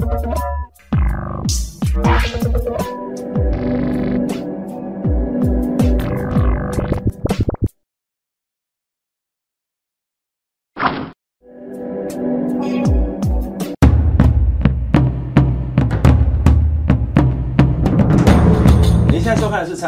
Thank you.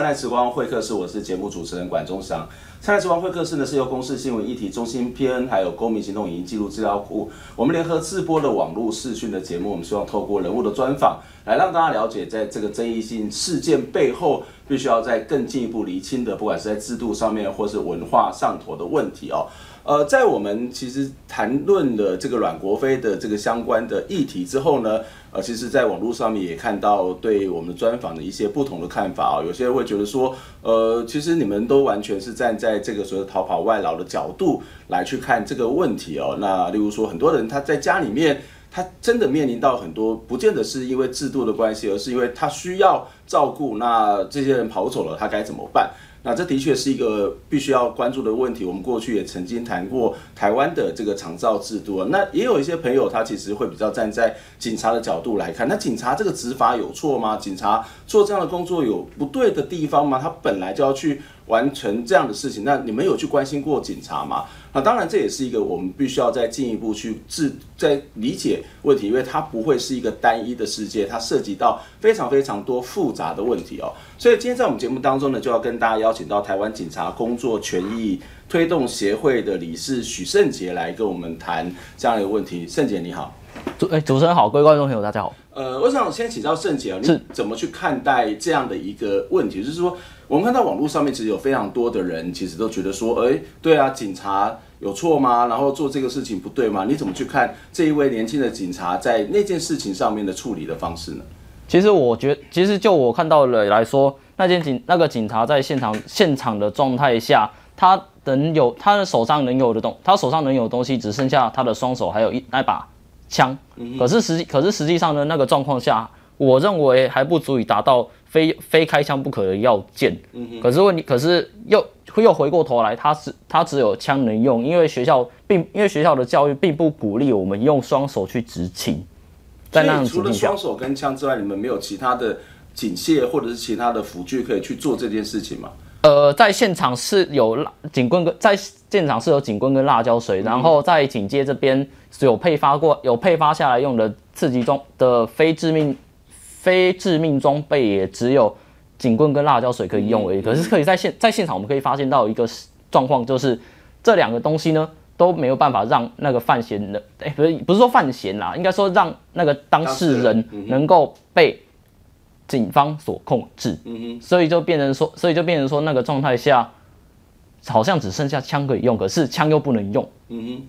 灿时光会客室，我是节目主持人管中祥。灿烂时光会客室呢，是由公视新闻议题中心 PN 还有公民行动影音记录资料库，我们联合制播的网络视讯的节目。我们希望透过人物的专访，来让大家了解，在这个争议性事件背后，必须要在更进一步厘清的，不管是在制度上面，或是文化上头的问题哦。呃，在我们其实谈论了这个阮国飞的这个相关的议题之后呢，呃，其实在网络上面也看到对我们专访的一些不同的看法哦。有些人会觉得说，呃，其实你们都完全是站在这个所谓逃跑外劳的角度来去看这个问题哦。那例如说，很多人他在家里面，他真的面临到很多，不见得是因为制度的关系，而是因为他需要照顾。那这些人跑走了，他该怎么办？那这的确是一个必须要关注的问题。我们过去也曾经谈过台湾的这个长照制度。那也有一些朋友，他其实会比较站在警察的角度来看。那警察这个执法有错吗？警察做这样的工作有不对的地方吗？他本来就要去完成这样的事情。那你们有去关心过警察吗？那当然，这也是一个我们必须要再进一步去自在理解问题，因为它不会是一个单一的世界，它涉及到非常非常多复杂的问题哦。所以今天在我们节目当中呢，就要跟大家邀请到台湾警察工作权益推动协会的理事许胜杰来跟我们谈这样一个问题。胜杰你好，主哎主持人好，各位观众朋友大家好。呃，我想先请教盛杰啊，你怎么去看待这样的一个问题？就是说，我们看到网络上面其实有非常多的人，其实都觉得说，哎，对啊，警察有错吗？然后做这个事情不对吗？你怎么去看这一位年轻的警察在那件事情上面的处理的方式呢？其实我觉得，其实就我看到的来说，那件警那个警察在现场现场的状态下，他能有他的手上能有的东，他手上能有的东西只剩下他的双手，还有一那把。枪，可是实际可是实际上呢那个状况下，我认为还不足以达到非非开枪不可的要件。可是问题，可是又又回过头来，他是他只有枪能用，因为学校并因为学校的教育并不鼓励我们用双手去执勤。在那除了双手跟枪之外，你们没有其他的警械或者是其他的辅具可以去做这件事情吗？呃，在现场是有警棍跟在现场是有警棍跟辣椒水，然后在警戒这边有配发过有配发下来用的刺激装的非致命非致命装备也只有警棍跟辣椒水可以用而已。可是可以在现在现场我们可以发现到一个状况，就是这两个东西呢都没有办法让那个范闲的哎不是不是说范闲啦，应该说让那个当事人能够被。警方所控制，嗯哼，所以就变成说，所以就变成说，那个状态下，好像只剩下枪可以用，可是枪又不能用，嗯哼，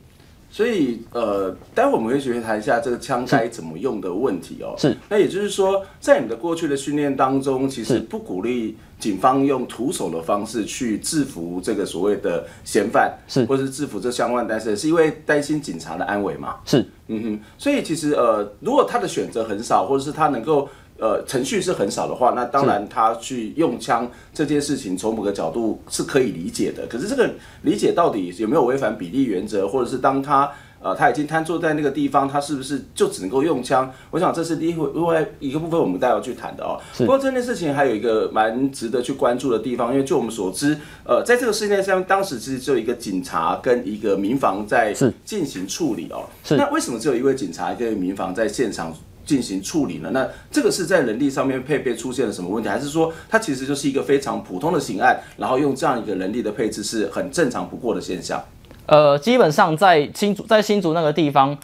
所以呃，待会我们会学谈一下这个枪该怎么用的问题哦。是，那也就是说，在你的过去的训练当中，其实不鼓励警方用徒手的方式去制服这个所谓的嫌犯，是，或是制服这相关的，但是是因为担心警察的安危嘛？是，嗯哼，所以其实呃，如果他的选择很少，或者是他能够。呃，程序是很少的话，那当然他去用枪这件事情，从某个角度是可以理解的。可是这个理解到底有没有违反比例原则，或者是当他呃他已经瘫坐在那个地方，他是不是就只能够用枪？我想这是第一回另外一个部分，我们待会去谈的哦。不过这件事情还有一个蛮值得去关注的地方，因为就我们所知，呃，在这个事件上，当时其实只有一个警察跟一个民房在进行处理哦。是。那为什么只有一位警察跟民房在现场？进行处理呢？那这个是在人力上面配备出现了什么问题，还是说它其实就是一个非常普通的刑案，然后用这样一个人力的配置是很正常不过的现象？呃，基本上在新竹，在新竹那个地方，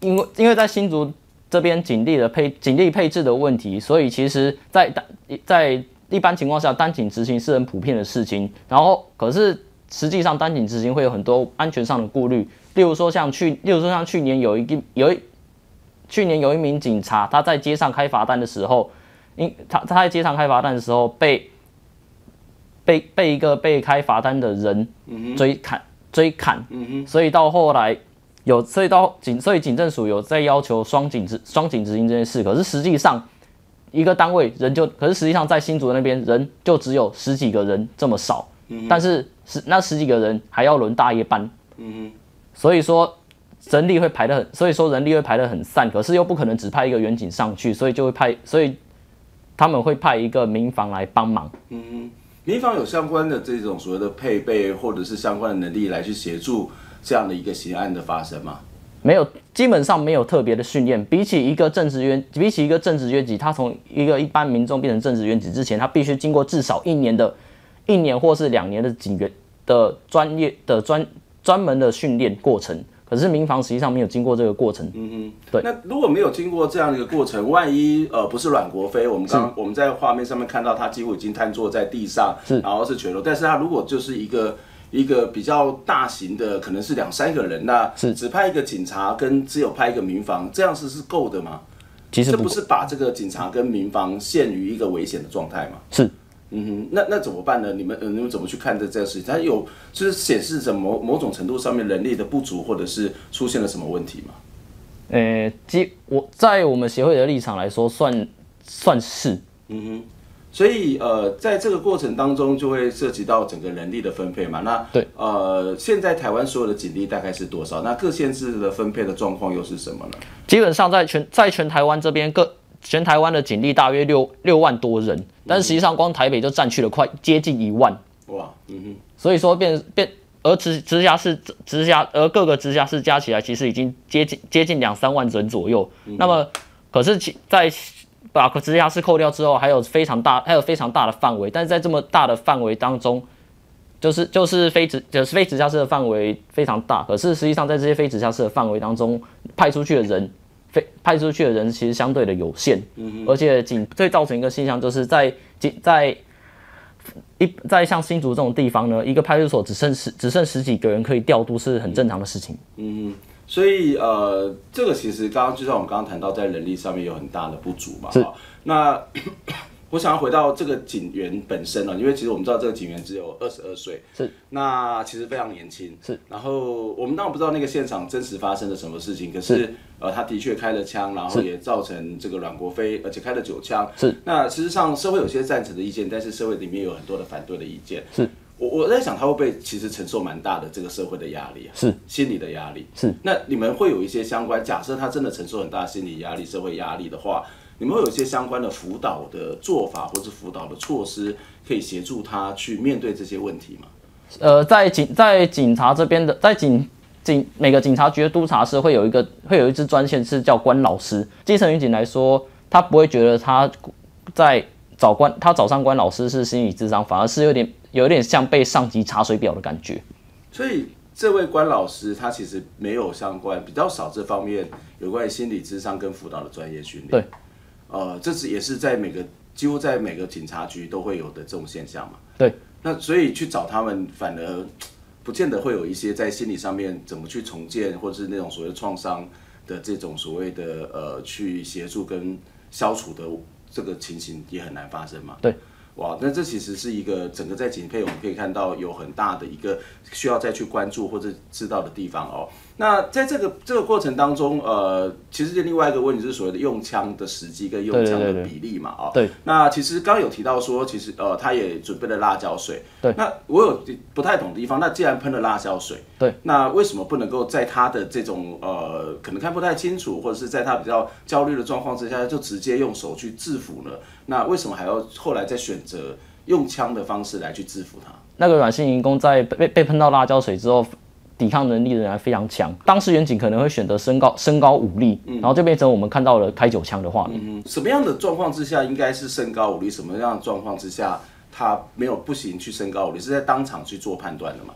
因为因为在新竹这边警力的配警力配置的问题，所以其实在单在一般情况下单警执行是很普遍的事情。然后可是实际上单警执行会有很多安全上的顾虑，例如说像去，例如说像去年有一个有一。去年有一名警察，他在街上开罚单的时候，因他他在街上开罚单的时候被被被一个被开罚单的人追砍追砍，所以到后来有所以到警所以警政署有在要求双警执双警执行这件事，可是实际上一个单位人就可是实际上在新竹那边人就只有十几个人这么少，但是十那十几个人还要轮大夜班，所以说。人力会排的很，所以说人力会排的很散，可是又不可能只派一个远景上去，所以就会派，所以他们会派一个民防来帮忙。嗯，民防有相关的这种所谓的配备或者是相关的能力来去协助这样的一个刑案的发生吗？没有，基本上没有特别的训练。比起一个正职员，比起一个正职员级，他从一个一般民众变成正职员级之前，他必须经过至少一年的，一年或是两年的警员的专业的专专门的训练过程。可是民房实际上没有经过这个过程。嗯哼，对。那如果没有经过这样的一个过程，万一呃不是阮国飞，我们刚我们在画面上面看到他几乎已经瘫坐在地上，是，然后是全裸。但是他如果就是一个一个比较大型的，可能是两三个人，那是只派一个警察跟只有派一个民房，这样子是够的吗？其实不，这不是把这个警察跟民房陷于一个危险的状态吗？是。嗯哼，那那怎么办呢？你们、呃、你们怎么去看这这个事情？它有就是显示着某某种程度上面人力的不足，或者是出现了什么问题吗？呃，基我在我们协会的立场来说，算算是。嗯哼，所以呃，在这个过程当中，就会涉及到整个人力的分配嘛。那对，呃，现在台湾所有的警力大概是多少？那各县市的分配的状况又是什么呢？基本上在全在全台湾这边各。全台湾的警力大约六六万多人，但是实际上光台北就占去了快接近一万。哇，嗯哼，所以说变变，而直直辖市直辖而各个直辖市加起来，其实已经接近接近两三万人左右。嗯、那么，可是其在把直辖市扣掉之后，还有非常大还有非常大的范围，但是在这么大的范围当中，就是就是非直就是非直辖市的范围非常大，可是实际上在这些非直辖市的范围当中，派出去的人。派出去的人其实相对的有限，嗯、而且仅最造成一个现象，就是在警在一在像新竹这种地方呢，一个派出所只剩十只剩十几个人可以调度，是很正常的事情。嗯，所以呃，这个其实刚刚就像我们刚刚谈到，在人力上面有很大的不足嘛。是，那。我想要回到这个警员本身了，因为其实我们知道这个警员只有二十二岁，是，那其实非常年轻，是。然后我们当然不知道那个现场真实发生了什么事情，可是，是呃，他的确开了枪，然后也造成这个阮国飞，而且开了九枪，是。那事实上社会有些赞成的意见，但是社会里面有很多的反对的意见，是。我我在想他会不会其实承受蛮大的这个社会的压力啊，是，心理的压力，是。那你们会有一些相关，假设他真的承受很大的心理压力、社会压力的话。你们会有一些相关的辅导的做法，或者辅导的措施，可以协助他去面对这些问题吗？呃，在警在警察这边的，在警警每个警察局的督察室会有一个会有一支专线是叫关老师。基层民警来说，他不会觉得他在找关他找上关老师是心理智商，反而是有点有点像被上级查水表的感觉。所以这位关老师他其实没有相关比较少这方面有关于心理智商跟辅导的专业训练。对。呃，这是也是在每个几乎在每个警察局都会有的这种现象嘛？对。那所以去找他们，反而不见得会有一些在心理上面怎么去重建，或者是那种所谓创伤的这种所谓的呃去协助跟消除的这个情形也很难发生嘛？对。哇，那这其实是一个整个在警配，我们可以看到有很大的一个需要再去关注或者知道的地方哦。那在这个这个过程当中，呃，其实另外一个问题是所谓的用枪的时机跟用枪的比例嘛，啊，对。那其实刚刚有提到说，其实呃，他也准备了辣椒水。对。那我有不太懂的地方，那既然喷了辣椒水，对，那为什么不能够在他的这种呃，可能看不太清楚，或者是在他比较焦虑的状况之下，就直接用手去制服呢？那为什么还要后来再选择用枪的方式来去制服他？那个阮姓移工在被被喷到辣椒水之后。抵抗能力仍然非常强，当时远景可能会选择升高升高武力，嗯，然后就变成我们看到了开九枪的画面。嗯，什么样的状况之下应该是升高武力？什么样的状况之下他没有不行去升高武力？是在当场去做判断的吗？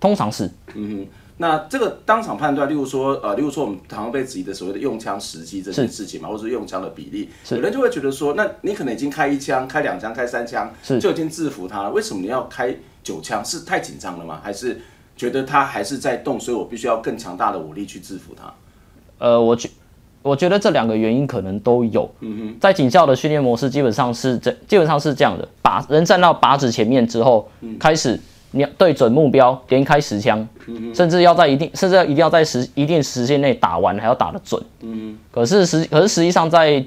通常是。嗯哼，那这个当场判断，例如说呃，例如说我们常常被质疑的所谓的用枪时机这件事情嘛，或者是用枪的比例，有人就会觉得说，那你可能已经开一枪、开两枪、开三枪，就已经制服他了，为什么你要开九枪？是太紧张了吗？还是？觉得他还是在动，所以我必须要更强大的武力去制服他。呃，我觉我觉得这两个原因可能都有。嗯哼，在警校的训练模式基本上是这基本上是这样的：把人站到靶子前面之后，嗯、开始你要对准目标，连开十枪，嗯，甚至要在一定甚至要一定要在时一定时间内打完，还要打得准。嗯，可是实可是实际上在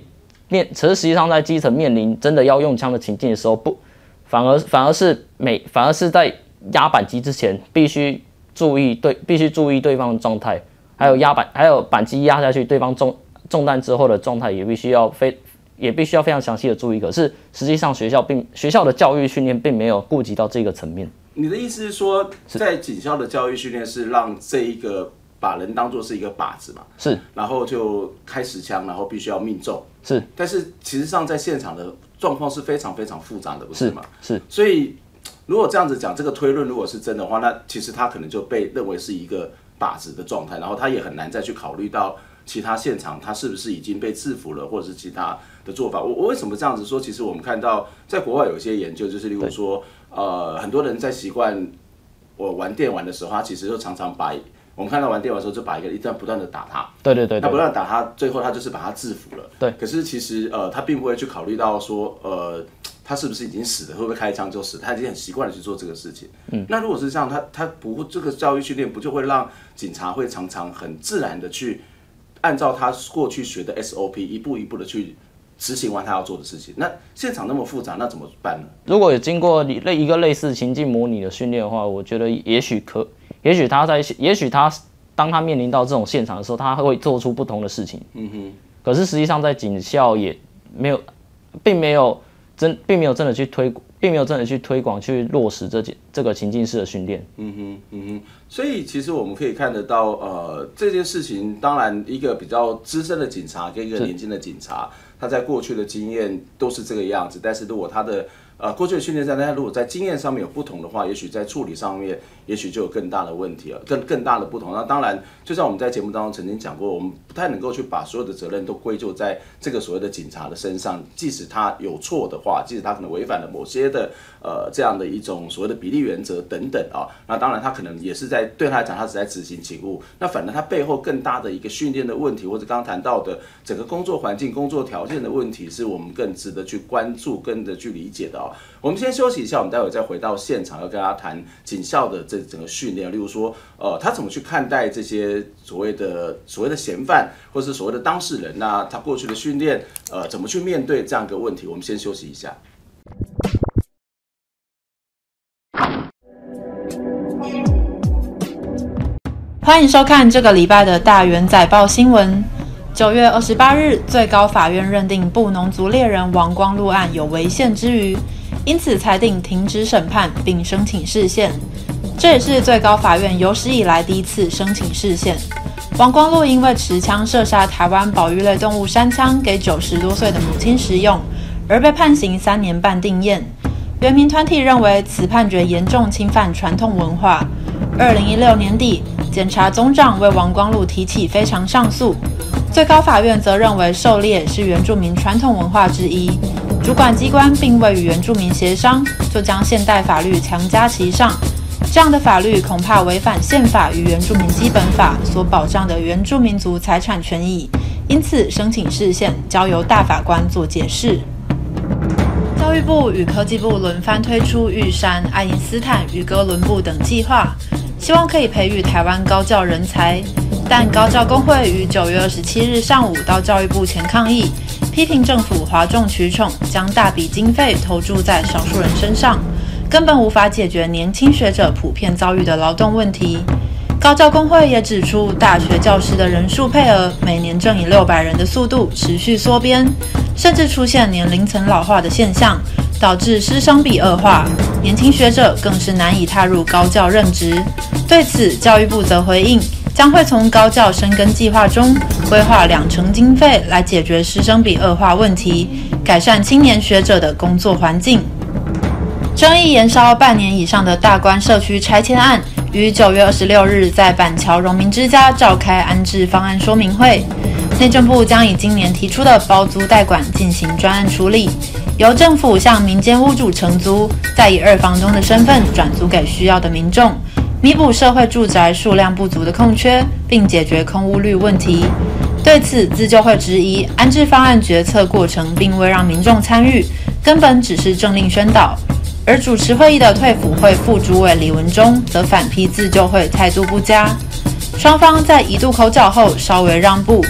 面，可是实际上在基层面临真的要用枪的情境的时候，不，反而反而是每反而是在。压板机之前必须注意对，必须注意对方的状态，还有压板，还有板机压下去，对方中中弹之后的状态也必须要非也必须要非常详细的注意。可是实际上学校并学校的教育训练并没有顾及到这个层面。你的意思是说，在警校的教育训练是让这一个把人当做是一个靶子嘛？是，然后就开十枪，然后必须要命中。是，但是其实上在现场的状况是非常非常复杂的，不是吗？是，是所以如果这样子讲，这个推论如果是真的话，那其实他可能就被认为是一个靶子的状态，然后他也很难再去考虑到其他现场他是不是已经被制服了，或者是其他的做法。我我为什么这样子说？其实我们看到在国外有一些研究，就是例如说，呃，很多人在习惯我玩电玩的时候，他其实就常常把。我们看到玩电玩的时候，就把一个一段不断的打他，对对对，对，他不断打他，最后他就是把他制服了。对，可是其实呃，他并不会去考虑到说，呃，他是不是已经死了，会不会开枪就死？他已经很习惯的去做这个事情。嗯，那如果是这样，他他不这个教育训练不就会让警察会常常很自然的去按照他过去学的 SOP 一步一步的去执行完他要做的事情？那现场那么复杂，那怎么办呢？如果有经过类一个类似情境模拟的训练的话，我觉得也许可。也许他在，也许他当他面临到这种现场的时候，他会做出不同的事情。嗯哼。可是实际上在警校也没有，并没有真，并没有真的去推，并没有真的去推广去落实这件这个情境式的训练。嗯哼，嗯哼。所以其实我们可以看得到，呃，这件事情当然一个比较资深的警察跟一个年轻的警察，他在过去的经验都是这个样子。但是如果他的呃，过去的训练上，大家如果在经验上面有不同的话，也许在处理上面，也许就有更大的问题了，更更大的不同。那当然，就像我们在节目当中曾经讲过，我们不太能够去把所有的责任都归咎在这个所谓的警察的身上，即使他有错的话，即使他可能违反了某些的呃这样的一种所谓的比例原则等等啊，那当然他可能也是在对他来讲，他是在执行警务。那反正他背后更大的一个训练的问题，或者刚刚谈到的整个工作环境、工作条件的问题，是我们更值得去关注、跟着去理解的啊。我们先休息一下，我们待会再回到现场，要跟大家谈警校的整个训练。例如说，呃，他怎么去看待这些所谓的所谓的嫌犯，或是所谓的当事人？那他过去的训练，呃，怎么去面对这样一个问题？我们先休息一下。欢迎收看这个礼拜的大元载报新闻。九月二十八日，最高法院认定布农族猎人王光禄案有违宪之余。因此裁定停止审判，并申请释宪。这也是最高法院有史以来第一次申请释宪。王光禄因为持枪射杀台湾保育类动物山羌，给九十多岁的母亲食用，而被判刑三年半定谳。原民团体认为此判决严重侵犯传统文化。二零一六年底，检察总长为王光禄提起非常上诉。最高法院则认为狩猎是原住民传统文化之一。主管机关并未与原住民协商，就将现代法律强加其上，这样的法律恐怕违反宪法与原住民基本法所保障的原住民族财产权益，因此申请释宪，交由大法官做解释。教育部与科技部轮番推出玉山、爱因斯坦与哥伦布等计划，希望可以培育台湾高教人才，但高教工会于九月二十七日上午到教育部前抗议。批评政府哗众取宠，将大笔经费投注在少数人身上，根本无法解决年轻学者普遍遭遇的劳动问题。高教工会也指出，大学教师的人数配额每年正以六百人的速度持续缩编，甚至出现年龄层老化的现象，导致师生比恶化，年轻学者更是难以踏入高教任职。对此，教育部则回应。将会从高教深耕计划中规划两成经费来解决师生比恶化问题，改善青年学者的工作环境。争议延烧半年以上的大关社区拆迁案，于九月二十六日在板桥荣民之家召开安置方案说明会。内政部将以今年提出的包租代管进行专案处理，由政府向民间屋主承租，再以二房东的身份转租给需要的民众。弥补社会住宅数量不足的空缺，并解决空屋率问题。对此，自救会质疑安置方案决策过程并未让民众参与，根本只是政令宣导。而主持会议的退辅会副主委李文忠则反批自救会态度不佳。双方在一度口角后稍微让步，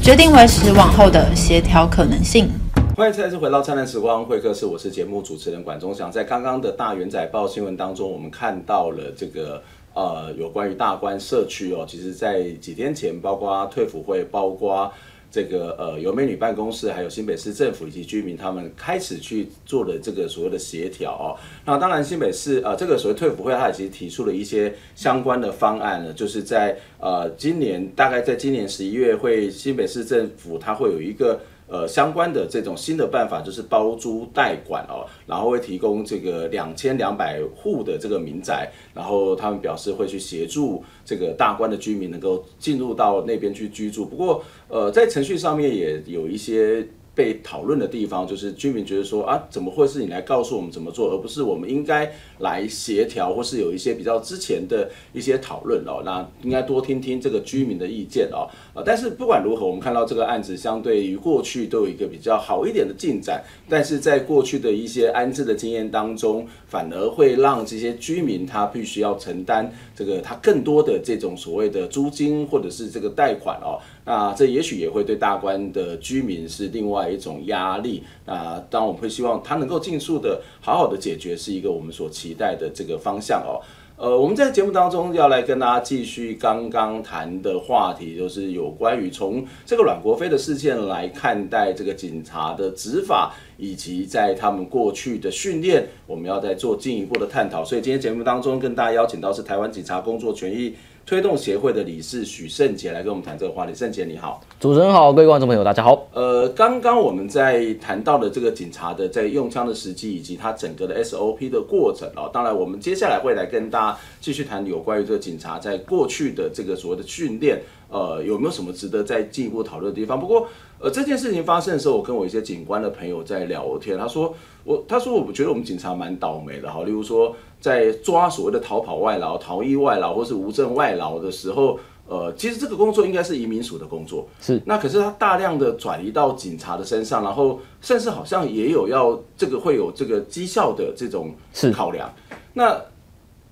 决定维持往后的协调可能性。欢迎再次回到灿烂时光会客室，我是节目主持人管中祥。在刚刚的大元仔报新闻当中，我们看到了这个。呃有关于大关社区哦，其实在几天前，包括退辅会，包括。这个呃，由美女办公室，还有新北市政府以及居民，他们开始去做的这个所谓的协调哦。那当然，新北市呃，这个所谓退辅会，它也其实提出了一些相关的方案呢，就是在呃今年大概在今年十一月会，新北市政府它会有一个。呃，相关的这种新的办法就是包租代管哦，然后会提供这个两千两百户的这个民宅，然后他们表示会去协助这个大关的居民能够进入到那边去居住。不过，呃，在程序上面也有一些。被讨论的地方就是居民觉得说啊，怎么会是你来告诉我们怎么做，而不是我们应该来协调，或是有一些比较之前的一些讨论哦。那应该多听听这个居民的意见哦。呃，但是不管如何，我们看到这个案子相对于过去都有一个比较好一点的进展，但是在过去的一些安置的经验当中，反而会让这些居民他必须要承担这个他更多的这种所谓的租金或者是这个贷款哦。那这也许也会对大关的居民是另外一种压力。那当我们会希望他能够尽速的好好的解决，是一个我们所期待的这个方向哦。呃，我们在节目当中要来跟大家继续刚刚谈的话题，就是有关于从这个阮国飞的事件来看待这个警察的执法，以及在他们过去的训练，我们要再做进一步的探讨。所以今天节目当中跟大家邀请到是台湾警察工作权益推动协会的理事许胜杰来跟我们谈这个话题。胜杰你好，主持人好，各位观众朋友大家好。呃，刚刚我们在谈到的这个警察的在用枪的时机以及他整个的 SOP 的过程哦，当然我们接下来会来跟大家继续谈有关于这个警察在过去的这个所谓的训练，呃，有没有什么值得再进一步讨论的地方？不过，呃，这件事情发生的时候，我跟我一些警官的朋友在聊天，他说我他说我觉得我们警察蛮倒霉的哈，例如说。在抓所谓的逃跑外劳、逃逸外劳或是无证外劳的时候，呃，其实这个工作应该是移民署的工作，是。那可是他大量的转移到警察的身上，然后甚至好像也有要这个会有这个绩效的这种考量，那。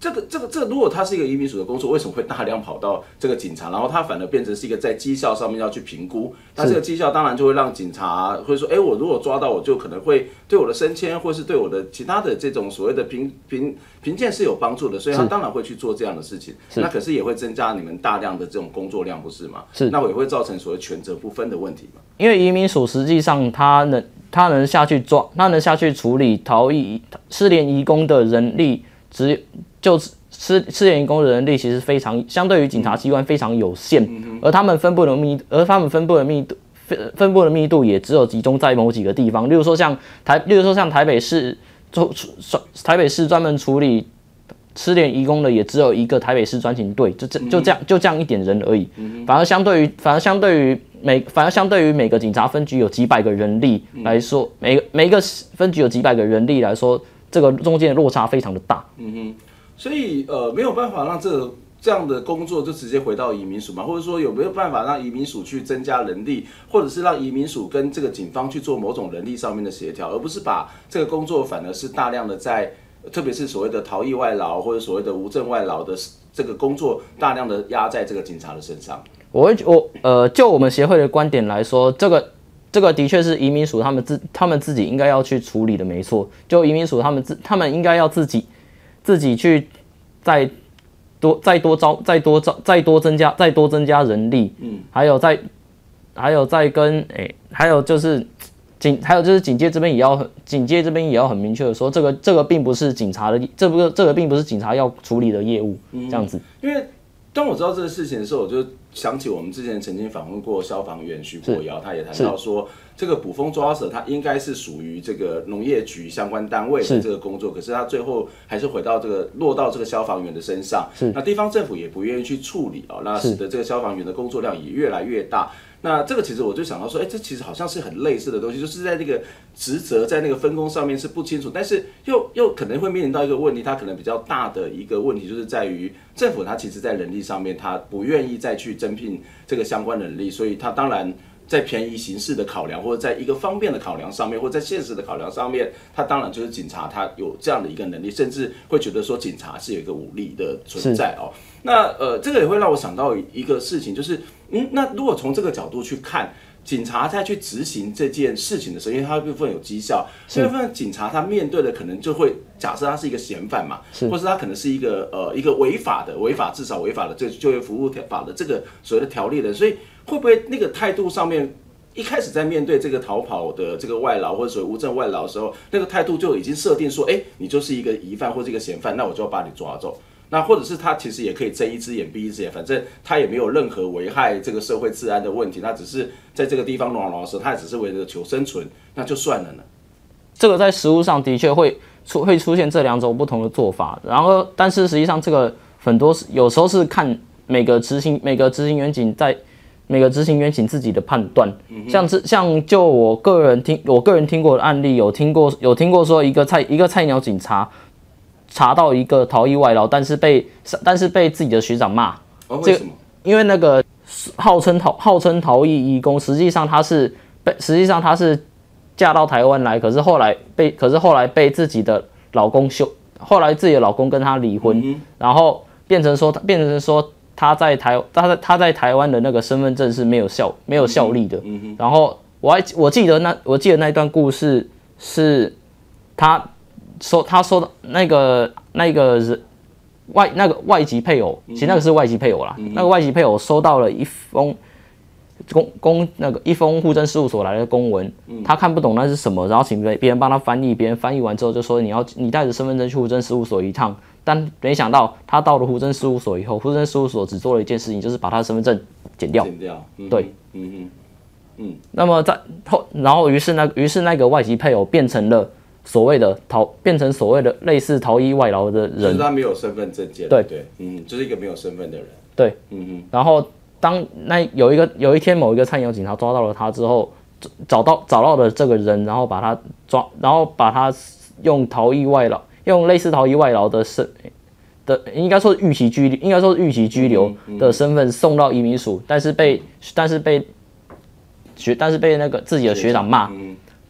这个这个这个，如果他是一个移民署的工作，为什么会大量跑到这个警察，然后他反而变成是一个在绩效上面要去评估？那这个绩效当然就会让警察会说，哎，我如果抓到，我就可能会对我的升迁，或是对我的其他的这种所谓的评评评鉴是有帮助的，所以他当然会去做这样的事情。那可是也会增加你们大量的这种工作量，不是吗？是。那我也会造成所谓权责不分的问题嘛？因为移民署实际上他能他能下去抓，他能下去处理逃逸失联移工的人力只。就是失失联移工的人力其实非常，相对于警察机关非常有限，而他们分布的密，而他们分布的密度分分布的密度也只有集中在某几个地方，例如说像台，例如说像台北市，就台北市专门处理失联移工的也只有一个台北市专勤队，就这就这样就这样一点人而已，反而相对于反而相对于每反而相对于每个警察分局有几百个人力来说，每个每一个分局有几百个人力来说，这个中间的落差非常的大。嗯哼。所以呃没有办法让这个这样的工作就直接回到移民署嘛，或者说有没有办法让移民署去增加人力，或者是让移民署跟这个警方去做某种人力上面的协调，而不是把这个工作反而是大量的在，特别是所谓的逃逸外劳或者所谓的无证外劳的这个工作，大量的压在这个警察的身上。我会我呃就我们协会的观点来说，这个这个的确是移民署他们自他们自己应该要去处理的，没错。就移民署他们自他们应该要自己。自己去再多再多招再多招再多增加再多增加人力，嗯，还有再还有再跟哎、欸，还有就是警还有就是警戒这边也要警戒这边也要很明确的说，这个这个并不是警察的，这不这个并不是警察要处理的业务，嗯、这样子。因为当我知道这个事情的时候，我就想起我们之前曾经访问过消防员徐国尧，他也谈到说。这个捕风抓蛇，它应该是属于这个农业局相关单位的这个工作，可是他最后还是回到这个落到这个消防员的身上。那地方政府也不愿意去处理哦，那使得这个消防员的工作量也越来越大。那这个其实我就想到说，哎，这其实好像是很类似的东西，就是在那个职责在那个分工上面是不清楚，但是又又可能会面临到一个问题，它可能比较大的一个问题就是在于政府它其实在人力上面它不愿意再去增聘这个相关人力，所以它当然。在便宜形式的考量，或者在一个方便的考量上面，或者在现实的考量上面，他当然就是警察，他有这样的一个能力，甚至会觉得说警察是有一个武力的存在哦。那呃，这个也会让我想到一个事情，就是嗯，那如果从这个角度去看，警察在去执行这件事情的时候，因为他部分有绩效，这部分警察他面对的可能就会假设他是一个嫌犯嘛，是或是他可能是一个呃一个违法的违法至少违法的这就业服务条法的这个所谓的条例的，所以会不会那个态度上面一开始在面对这个逃跑的这个外劳或者所谓无证外劳的时候，那个态度就已经设定说，哎，你就是一个疑犯或者一个嫌犯，那我就要把你抓走。那或者是他其实也可以睁一只眼闭一只眼，反正他也没有任何危害这个社会治安的问题，他只是在这个地方乱乱的时候，他也只是为了求生存，那就算了呢。这个在实物上的确会出会出现这两种不同的做法，然后但是实际上这个很多是有时候是看每个执行每个执行员警在每个执行员警自己的判断，像这像就我个人听我个人听过的案例，有听过有听过说一个菜一个菜鸟警察。查到一个逃逸外劳，但是被但是被自己的学长骂。哦，为什么？因为那个号称逃号称逃逸义工，实际上他是被实际上他是嫁到台湾来，可是后来被可是后来被自己的老公休，后来自己的老公跟他离婚，嗯、然后变成说变成说他在台他在他在台湾的那个身份证是没有效没有效力的。嗯嗯、然后我还我记得那我记得那一段故事是他。说他收的那个那个人外那个外籍配偶，其实那个是外籍配偶啦。嗯、那个外籍配偶收到了一封公公那个一封户政事务所来的公文，嗯、他看不懂那是什么，然后请别别人帮他翻译，别人翻译完之后就说，你要你带着身份证去户政事务所一趟，但没想到他到了户政事务所以后，户政事务所只做了一件事情，就是把他的身份证剪掉。剪掉。嗯、对。嗯嗯嗯。那么在后，然后于是那于是那个外籍配偶变成了。所谓的逃变成所谓的类似逃逸外劳的人，就是他没有身份证件。对对，嗯，就是一个没有身份的人。对，嗯嗯。然后当那有一个有一天某一个菜鸟警察抓到了他之后，找到找到了这个人，然后把他抓，然后把他用逃逸外劳，用类似逃逸外劳的身的，应该说是预期拘留，应该说是预期拘留的身份送到移民署，但是被但是被学但是被那个自己的学长骂。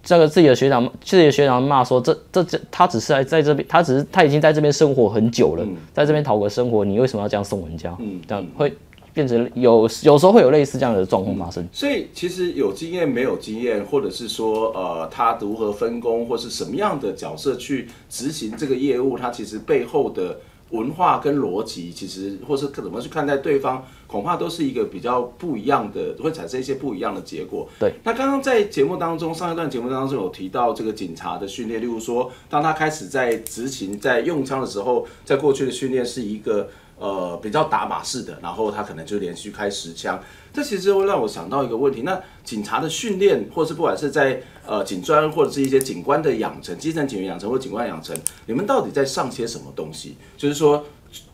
这个自己的学长，自己的学长骂说：“这、这、这，他只是来在这边，他只是他已经在这边生活很久了，嗯、在这边讨个生活，你为什么要这样送人家？嗯、这样会变成有有时候会有类似这样的状况发生。嗯、所以其实有经验没有经验，或者是说呃，他如何分工，或是什么样的角色去执行这个业务，他其实背后的。”文化跟逻辑，其实或是怎么去看待对方，恐怕都是一个比较不一样的，会产生一些不一样的结果。对。那刚刚在节目当中，上一段节目当中有提到这个警察的训练，例如说，当他开始在执勤、在用枪的时候，在过去的训练是一个。呃，比较打码式的，然后他可能就连续开十枪，这其实会让我想到一个问题：那警察的训练，或是不管是在呃警专或者是一些警官的养成，基层警员养成或警官养成，你们到底在上些什么东西？就是说，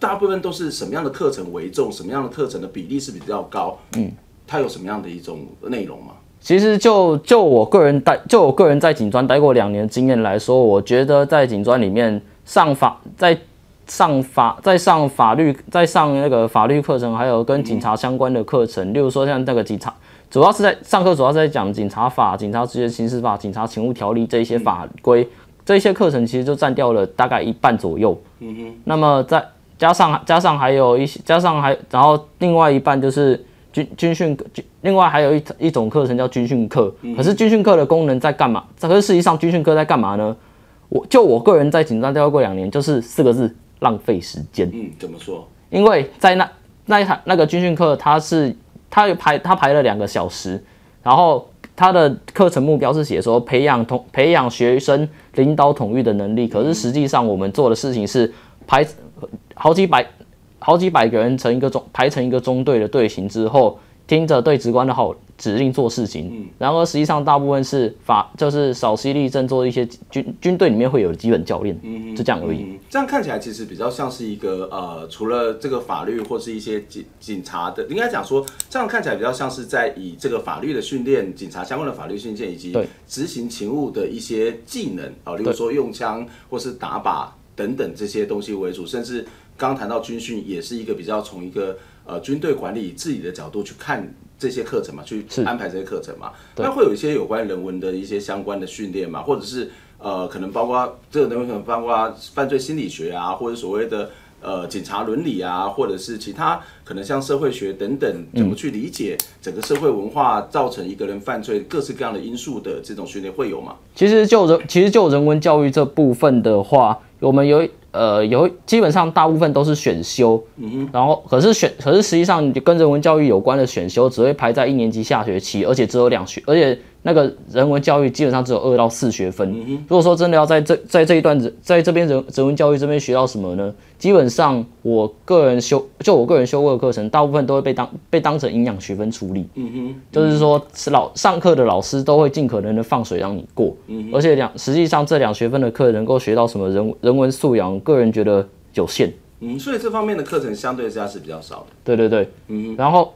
大部分都是什么样的课程为重，什么样的课程的比例是比较高？嗯，它有什么样的一种内容吗？其实就就我个人待，就我个人在警专待过两年的经验来说，我觉得在警专里面上法在。上法在上法律，在上那个法律课程，还有跟警察相关的课程，例如说像那个警察，主要是在上课，主要是在讲警察法、警察职业刑事法、警察勤务条例这一些法规，这些课程其实就占掉了大概一半左右。嗯哼。那么再加上加上还有一些，加上还然后另外一半就是军军训，军另外还有一一种课程叫军训课。可是军训课的功能在干嘛？可是实际上军训课在干嘛呢？我就我个人在警专待过两年，就是四个字。浪费时间。嗯，怎么说？因为在那那一堂那个军训课，他是他有排他排了两个小时，然后他的课程目标是写说培养统培养学生领导统御的能力。可是实际上我们做的事情是排好几百好几百个人成一个中排成一个中队的队形之后，听着队长官的好指令做事情，嗯、然而实际上大部分是法，就是少犀利政做一些军军队里面会有的基本教练，嗯，就这样而已、嗯。这样看起来其实比较像是一个呃，除了这个法律或是一些警警察的，应该讲说这样看起来比较像是在以这个法律的训练、警察相关的法律训练以及执行勤务的一些技能啊，例如说用枪或是打靶等等这些东西为主，甚至刚刚谈到军训也是一个比较从一个。呃，军队管理自己的角度去看这些课程嘛，去安排这些课程嘛，那会有一些有关人文的一些相关的训练嘛，或者是呃，可能包括这个东西可能包括犯罪心理学啊，或者所谓的呃警察伦理啊，或者是其他可能像社会学等等，怎么去理解整个社会文化造成一个人犯罪各式各样的因素的这种训练会有吗？其实就人其实就人文教育这部分的话，我们有。呃，有基本上大部分都是选修，嗯，然后可是选，可是实际上跟人文教育有关的选修只会排在一年级下学期，而且只有两学，而且。那个人文教育基本上只有二到四学分。如果说真的要在这在这一段在这边人人文教育这边学到什么呢？基本上我个人修就我个人修过的课程，大部分都会被当被当成营养学分处理。嗯哼，就是说是老上课的老师都会尽可能的放水让你过。嗯，而且两实际上这两学分的课能够学到什么人人文素养，个人觉得有限。嗯，所以这方面的课程相对之下是比较少的。对对对。嗯，然后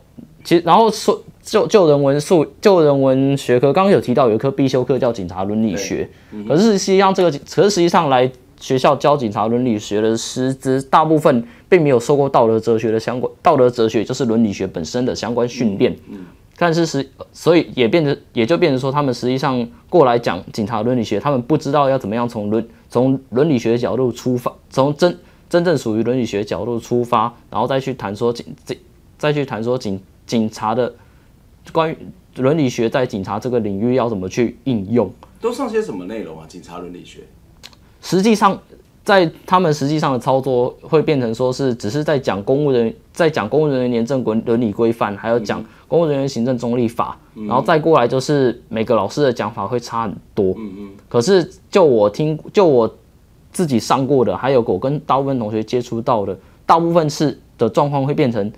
其实然后说。就就人文数就人文学科，刚刚有提到有一科必修课叫警察伦理学，嗯、可是实际上这个，可是实际上来学校教警察伦理学的师资，大部分并没有受过道德哲学的相关道德哲学，就是伦理学本身的相关训练。嗯，嗯但是实所以也变成也就变成说，他们实际上过来讲警察伦理学，他们不知道要怎么样从伦从伦理学的角度出发，从真真正属于伦理学角度出发，然后再去谈说警这再去谈说警警察的。关于伦理学在警察这个领域要怎么去应用，都上些什么内容啊？警察伦理学，实际上在他们实际上的操作会变成说是只是在讲公务人，在讲公务人员廉政伦伦理规范，还有讲公务人员行政中立法，嗯、然后再过来就是每个老师的讲法会差很多。嗯嗯。可是就我听，就我自己上过的，还有我跟大部分同学接触到的，大部分是的状况会变成。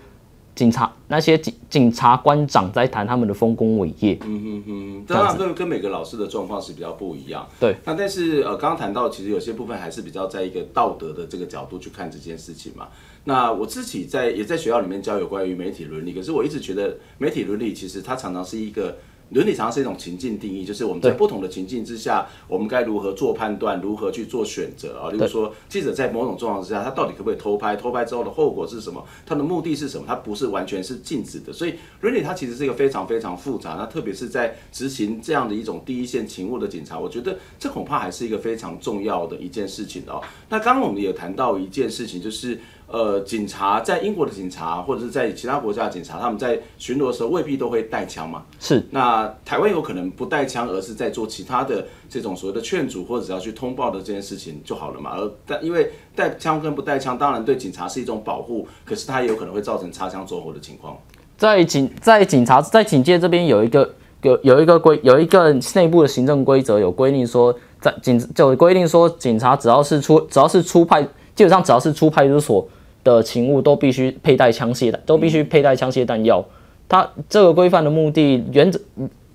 警察那些警警察官长在谈他们的丰功伟业，嗯哼哼，当然跟跟每个老师的状况是比较不一样，对。那但是呃，刚刚谈到其实有些部分还是比较在一个道德的这个角度去看这件事情嘛。那我自己在也在学校里面教有关于媒体伦理，可是我一直觉得媒体伦理其实它常常是一个。伦理常常是一种情境定义，就是我们在不同的情境之下，我们该如何做判断，如何去做选择啊？例如说，记者在某种状况之下，他到底可不可以偷拍？偷拍之后的后果是什么？他的目的是什么？他不是完全是禁止的。所以伦理它其实是一个非常非常复杂。那特别是在执行这样的一种第一线勤务的警察，我觉得这恐怕还是一个非常重要的一件事情哦。那刚刚我们也谈到一件事情，就是。呃，警察在英国的警察，或者是在其他国家的警察，他们在巡逻的时候未必都会带枪嘛。是。那台湾有可能不带枪，而是在做其他的这种所谓的劝阻或者只要去通报的这件事情就好了嘛。而但因为带枪跟不带枪，当然对警察是一种保护，可是它也有可能会造成擦枪走火的情况。在警在警察在警界这边有一个有有一个规有一个内部的行政规则，有规定说在警就规定说警察只要是出只要是出派，基本上只要是出派出所。的勤务都必须佩戴枪械弹，都必须佩戴枪械弹药。它这个规范的目的，原则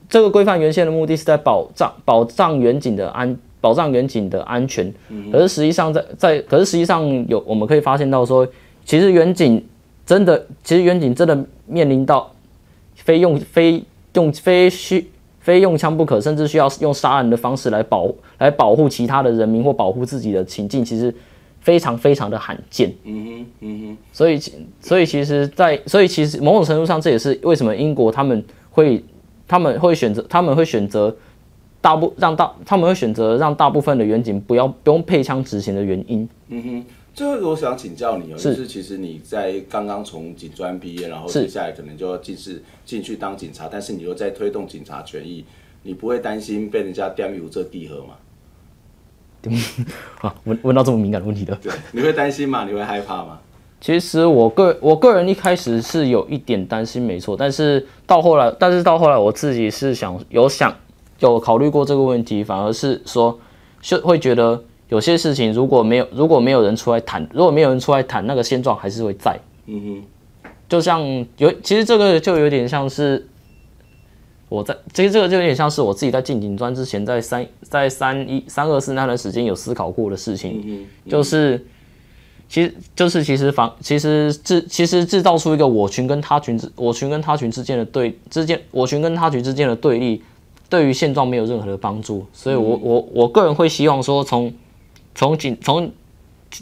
这个规范原先的目的是在保障保障远景的安保障远景的安全。可是实际上在在可是实际上有我们可以发现到说，其实远景真的其实远景真的面临到非用非用非需非用枪不可，甚至需要用杀人的方式来保来保护其他的人民或保护自己的情境，其实。非常非常的罕见，嗯哼，嗯哼，所以所以其实在，在所以其实某种程度上，这也是为什么英国他们会他们会选择他们会选择大部让大他们会选择让大部分的远景不要不用配枪执行的原因。嗯哼，最后一个我想请教你哦，是。就是其实你在刚刚从警专毕业，然后接下来可能就要进是进去当警察，但是你又在推动警察权益，你不会担心被人家玷污这地盒吗？啊，问问到这么敏感的问题的，对，你会担心吗？你会害怕吗？其实我个我个人一开始是有一点担心，没错，但是到后来，但是到后来我自己是想有想有考虑过这个问题，反而是说，就会觉得有些事情如果没有如果没有人出来谈，如果没有人出来谈，那个现状还是会在。嗯哼，就像有，其实这个就有点像是。我在其实这个就有点像是我自己在进警专之前，在三在三一三二四那段时间有思考过的事情，嗯嗯、就是其实就是其实防其实制其实制造出一个我群跟他群之我群跟他群之间的对之间我群跟他群之间的对立，对于现状没有任何的帮助，所以我我我个人会希望说从从警从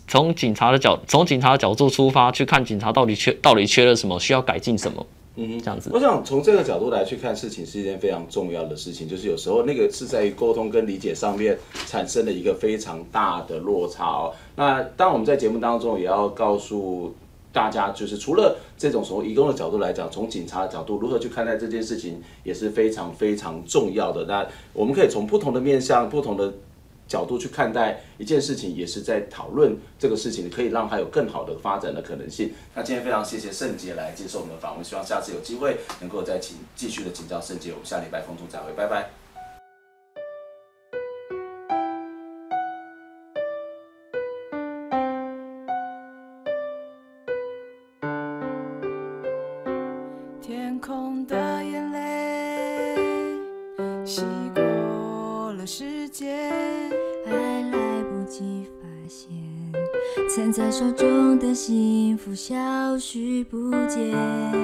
从警察的角从警察的角度出发去看警察到底缺到底缺了什么，需要改进什么。嗯哼，这样子。我想从这个角度来去看事情是一件非常重要的事情，就是有时候那个是在于沟通跟理解上面产生了一个非常大的落差哦。那当我们在节目当中也要告诉大家，就是除了这种从移工的角度来讲，从警察的角度如何去看待这件事情也是非常非常重要的。那我们可以从不同的面向、不同的角度去看待一件事情，也是在讨论这个事情可以让它有更好的发展的可能性。那今天非常谢谢圣杰来接受我们的访问，希望下次有机会能够再请继续的请教圣杰。我们下礼拜空中再会，拜拜。攒